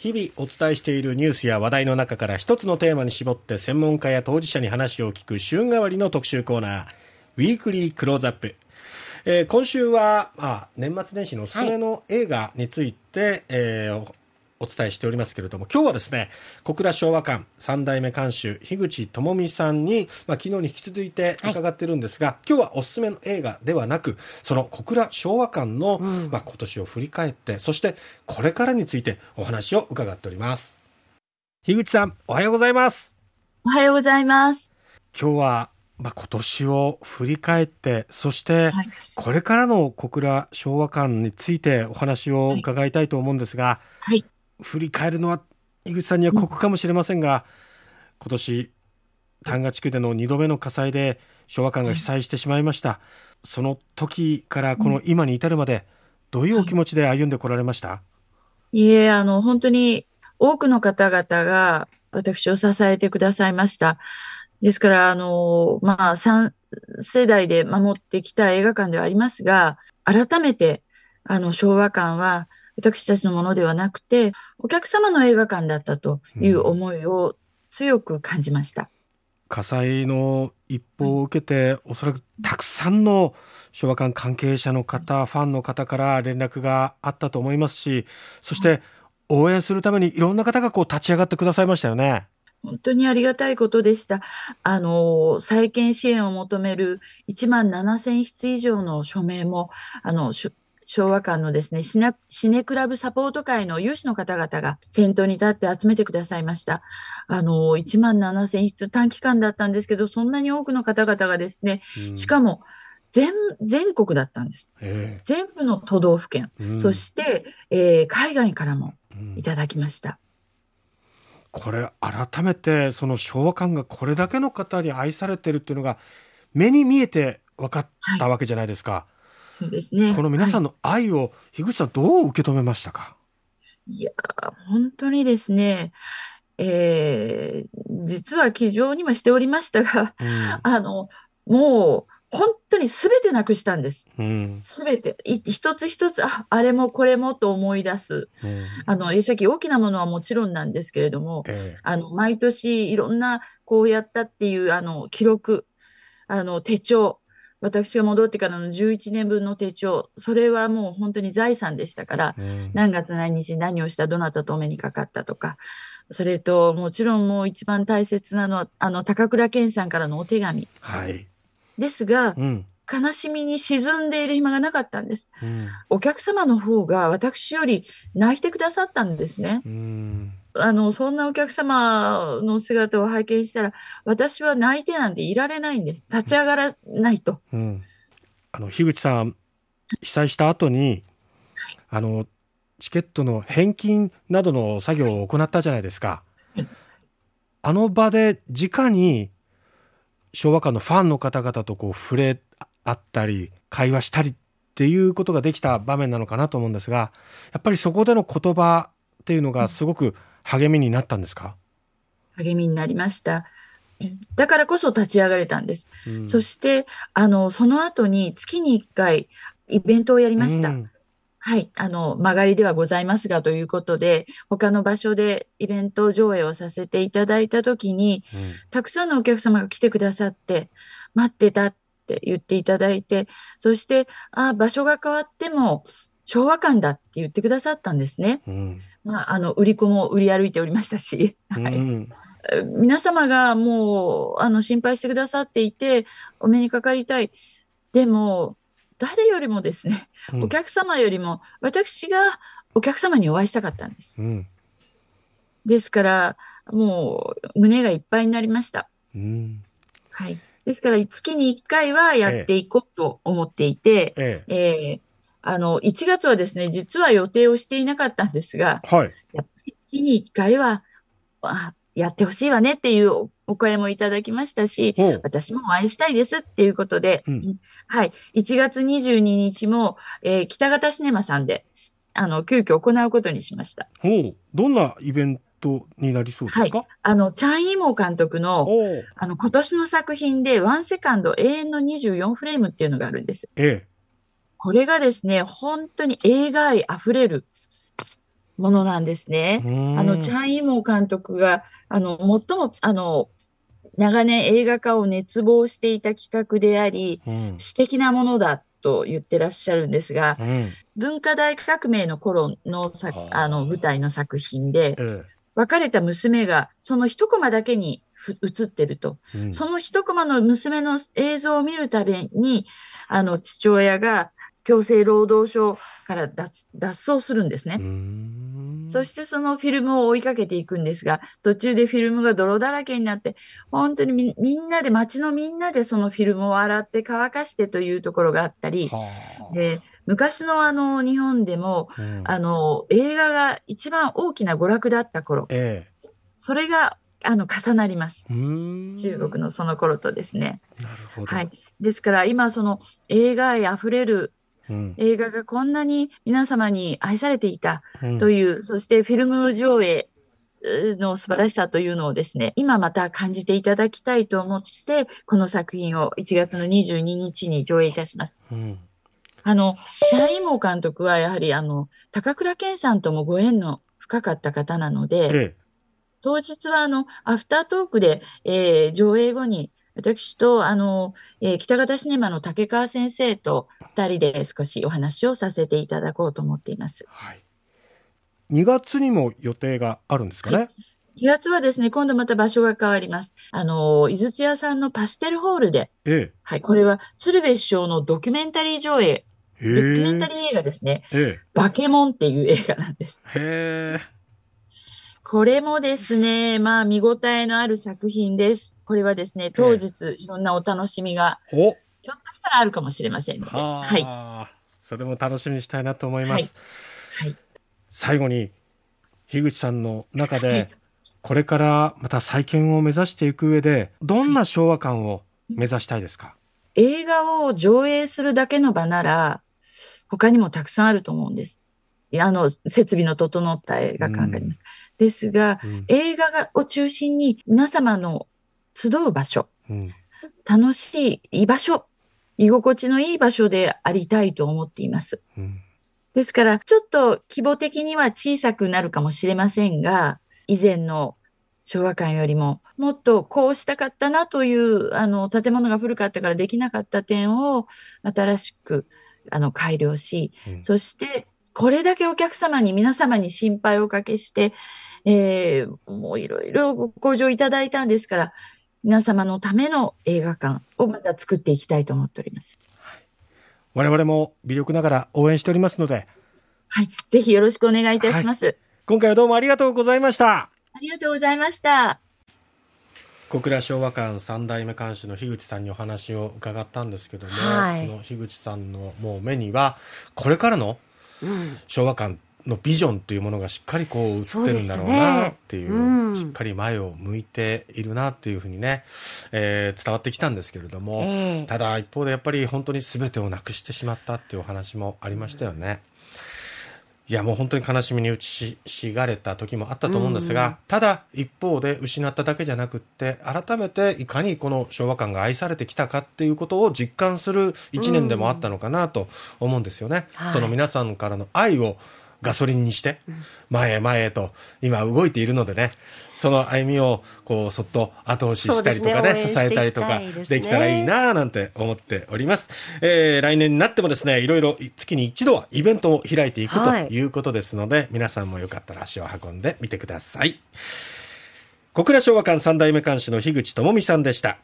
日々お伝えしているニュースや話題の中から一つのテーマに絞って専門家や当事者に話を聞く週替わりの特集コーナー、ウィークリークローズアップ。えー、今週は、まあ、年末年始のおすすめの映画について、はい、えー、お伝えしておりますけれども、今日はですね、小倉昭和館三代目館主、樋口智美さんに、まあ、昨日に引き続いて伺ってるんですが、はい、今日はおすすめの映画ではなく、その小倉昭和館の、うん、まあ、今年を振り返って、そしてこれからについてお話を伺っております。樋口さん、おはようございます。おはようございます。今日はまあ、今年を振り返ってそしてこれからの小倉昭和館についてお話を伺いたいと思うんですが、はい、振り返るのは井口さんには酷かもしれませんが、今年丹賀地区での2度目の火災で昭和館が被災してしまいました、その時からこの今に至るまでどういうお気持ちで歩んでこられました、いえあの本当に多くの方々が私を支えてくださいました。ですから、あの、まあ、3世代で守ってきた映画館ではありますが、改めて、あの、昭和館は私たちのものではなくて、お客様の映画館だったという思いを強く感じました。うん、火災の一報を受けて、おそらくたくさんの昭和館関係者の方、ファンの方から連絡があったと思いますし、そして応援するためにいろんな方がこう立ち上がってくださいましたよね。本当にありがたいことでした。あの、再建支援を求める1万7000筆以上の署名も、あの、昭和館のですねシネ、シネクラブサポート会の有志の方々が先頭に立って集めてくださいました。あの、1万7000筆短期間だったんですけど、そんなに多くの方々がですね、うん、しかも、全、全国だったんです。全部の都道府県、うん、そして、えー、海外からもいただきました。うん、これ、改めて、その昭和館がこれだけの方に愛されてるっていうのが、目に見えて分かったわけじゃないですか。はいそうですね。この皆さんの愛を、樋口さんどう受け止めましたか？いや、本当にですね、えー、実は気丈にもしておりましたが、うん、あの、もう、本当にすべてなくしたんです。す、べ、て。一つ一つ、あ、あれもこれもと思い出す。うん、あの、さっき大きなものはもちろんなんですけれども、えー、あの、毎年いろんなこうやったっていう、あの、記録、あの、手帳、私が戻ってからの11年分の手帳、それはもう本当に財産でしたから、うん、何月何日何をした、どなたとお目にかかったとか、それと、もちろんもう一番大切なのは、あの、高倉健さんからのお手紙。はい。ですが、うん、悲しみに沈んでいる暇がなかったんです。うん、お客様の方が私より泣いてくださったんですね。うんあの、そんなお客様の姿を拝見したら、私は泣いてなんていられないんです。立ち上がらないと。うん、あの、樋口さん、被災した後に、はい、あの、チケットの返金などの作業を行ったじゃないですか。はい、あの場で直に昭和館のファンの方々とこう触れ合ったり、会話したりっていうことができた場面なのかなと思うんですが、やっぱりそこでの言葉っていうのがすごく、励みになったんですか？励みになりました。だからこそ立ち上がれたんです。うん、そして、あの、その後に月に1回イベントをやりました。うん、はい。あの、曲がりではございますがということで、他の場所でイベント上映をさせていただいたときに、うん、たくさんのお客様が来てくださって、待ってたって言っていただいて、そして、あ場所が変わっても、昭和館だって言ってくださったんですね。うん、まあ、あの売り子も売り歩いておりましたし、はい、うん、皆様がもうあの心配してくださっていて、お目にかかりたい。でも、誰よりもですね、お客様よりも私がお客様にお会いしたかったんです。うん、ですから、もう胸がいっぱいになりました。うん、はい。ですから、月に1回はやっていこうと思っていて、えええーあの、1月はですね、実は予定をしていなかったんですが、はい。やっぱり月に1回は、あやってほしいわねっていうお声もいただきましたし、私もお会いしたいですっていうことで、うん、はい。1月22日も、えー、北方シネマさんで、あの、急遽行うことにしました。ほう。どんなイベントになりそうですか、はい、あの、チャン・イモ監督の、あの、今年の作品で、ワンセカンド永遠の24フレームっていうのがあるんです。ええ。これがですね、本当に映画愛あふれる、ものなんですね。あの、チャン・イモ監督が、あの、最も、あの、長年映画化を熱望していた企画であり、うん、詩的なものだと言ってらっしゃるんですが、うん、文化大革命の頃のあの舞台の作品で、別れた娘がその一コマだけに映ってると、うん、その一コマの娘の映像を見るたびに、あの父親が強制労働省から脱走するんですね。そしてそのフィルムを追いかけていくんですが、途中でフィルムが泥だらけになって、本当にみみんなで、街のみんなでそのフィルムを洗って乾かしてというところがあったり、で昔のあの日本でも、うん、あの映画が一番大きな娯楽だった頃、ええ、それがあの重なります。中国のその頃とですね。なるほど。はい。ですから今その映画愛あふれる映画がこんなに皆様に愛されていたという、うん、そしてフィルム上映の素晴らしさというのをですね、今また感じていただきたいと思って、この作品を1月の22日に上映いたします。うん、あの、シャーイモー監督はやはりあの、高倉健さんともご縁の深かった方なので、ええ、当日はあの、アフタートークで、えー、上映後に私と、あの、えー、北方シネマの竹川先生と2人で少しお話をさせていただこうと思っています。はい、2月にも予定があるんですかね？はい2月はですね、今度また場所が変わります。あの、井筒屋さんのパステルホールで、ええ、はい、これは鶴瓶師匠のドキュメンタリー上映、ドキュメンタリー映画ですね、ええ、バケモンっていう映画なんです。へこれもですね、まあ見応えのある作品です。これはですね、当日いろんなお楽しみが、ひょっとしたらあるかもしれませんので、はい。それも楽しみにしたいなと思います。はい。はい、最後に、樋口さんの中で、これからまた再建を目指していく上で、どんな昭和感を目指したいですか、映画を上映するだけの場なら、他にもたくさんあると思うんです。あの、設備の整った映画館があります。うん、ですが、うん、映画を中心に皆様の集う場所、うん、楽しい居場所、居心地のいい場所でありたいと思っています。うん、ですから、ちょっと規模的には小さくなるかもしれませんが、以前の昭和館よりももっとこうしたかったなというあの建物が古かったからできなかった点を新しくあの改良し、うん、そしてこれだけお客様に皆様に心配をおかけして、えー、もういろいろご向上いただいたんですから皆様のための映画館をまた作っていきたいと思っております。我々も微力ながら応援しておりますので。はい。ぜひよろしくお願いいたします、はい、今回はどうもありがとうございました。ありがとうございました。小倉昭和館三代目館主の樋口さんにお話を伺ったんですけども、はい、その樋口さんのもう目にはこれからの昭和館のビジョンというものがしっかりこう映ってるんだろうなっていう、ね。うん、しっかり前を向いているなっていうふうにね、えー、伝わってきたんですけれども、えー、ただ一方でやっぱり本当に全てをなくしてしまったっていうお話もありましたよね。いやもう本当に悲しみに打ちしがれた時もあったと思うんですが、うん、ただ一方で失っただけじゃなくって改めていかにこの昭和館が愛されてきたかっていうことを実感する一年でもあったのかなと思うんですよね。その皆さんからの愛をガソリンにして、前へ前へと今動いているのでね、その歩みをこうそっと後押ししたりとかね、ね支えたりとかできたらいいななんて思っております。えー、来年になってもですね、いろいろ月に一度はイベントを開いていくということですので、はい、皆さんもよかったら足を運んでみてください。小倉昭和館三代目館主の樋口智美さんでした。